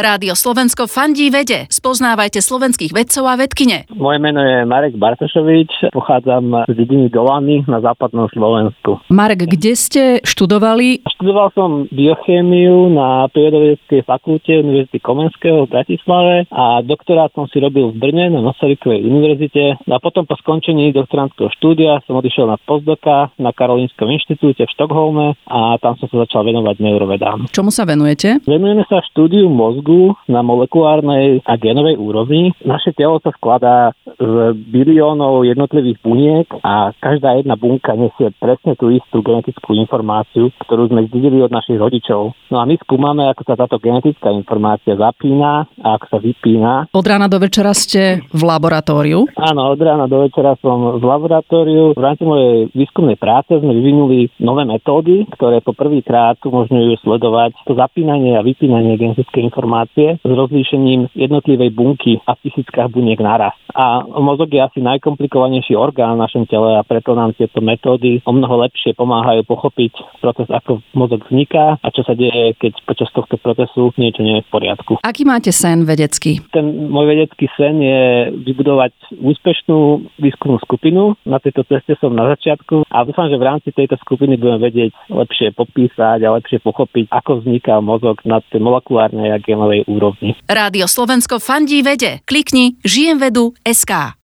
Rádio Slovensko fandí vede. Spoznávajte slovenských vedcov a vedkine. Moje meno je Marek Bartošovič, pochádzam z dediny Dolany na západnom Slovensku. Marek, kde ste študovali? Študoval som biochémiu na Prírodovedeckej fakulte Univerzity Komenského v Bratislave a doktorát som si robil v Brne na Masarykovej univerzite. A potom po skončení doktorantského štúdia som odišiel na postdoka na Karolínskom inštitúte v Štokholme a tam som sa začal venovať neurovedám. Čomu sa venujete? Venujeme sa štúdiu mozgu na molekulárnej a genovej úrovni. Naše telo sa skladá z biliónov jednotlivých buniek a každá jedna bunka nesie presne tú istú genetickú informáciu, ktorú sme zdedili od našich rodičov. No a my skúmame, ako sa táto genetická informácia zapína a ako sa vypína. Od rána do večera ste v laboratóriu? Áno, od rána do večera som v laboratóriu. V rámci mojej výskumnej práce sme vyvinuli nové metódy, ktoré po prvýkrát umožňujú sledovať to zapínanie a vypínanie genetickej informácie s rozlíšením jednotlivej bunky a tisíckach buniek naraz. A mozog je asi najkomplikovanejší orgán v našom tele a preto nám tieto metódy o mnoho lepšie pomáhajú pochopiť proces, ako mozog vzniká a čo sa deje, keď počas tohto procesu niečo nie je v poriadku. Aký máte sen vedecký? Ten môj vedecký sen je vybudovať úspešnú výskumnú skupinu. Na tejto ceste som na začiatku a dúfam, že v rámci tejto skupiny budem vedieť lepšie popísať a lepšie pochopiť, ako vzniká mozog na tej molekulárnej a genovej úrovni. Rádio Slovensko fandí vede. Klikni žijem SK.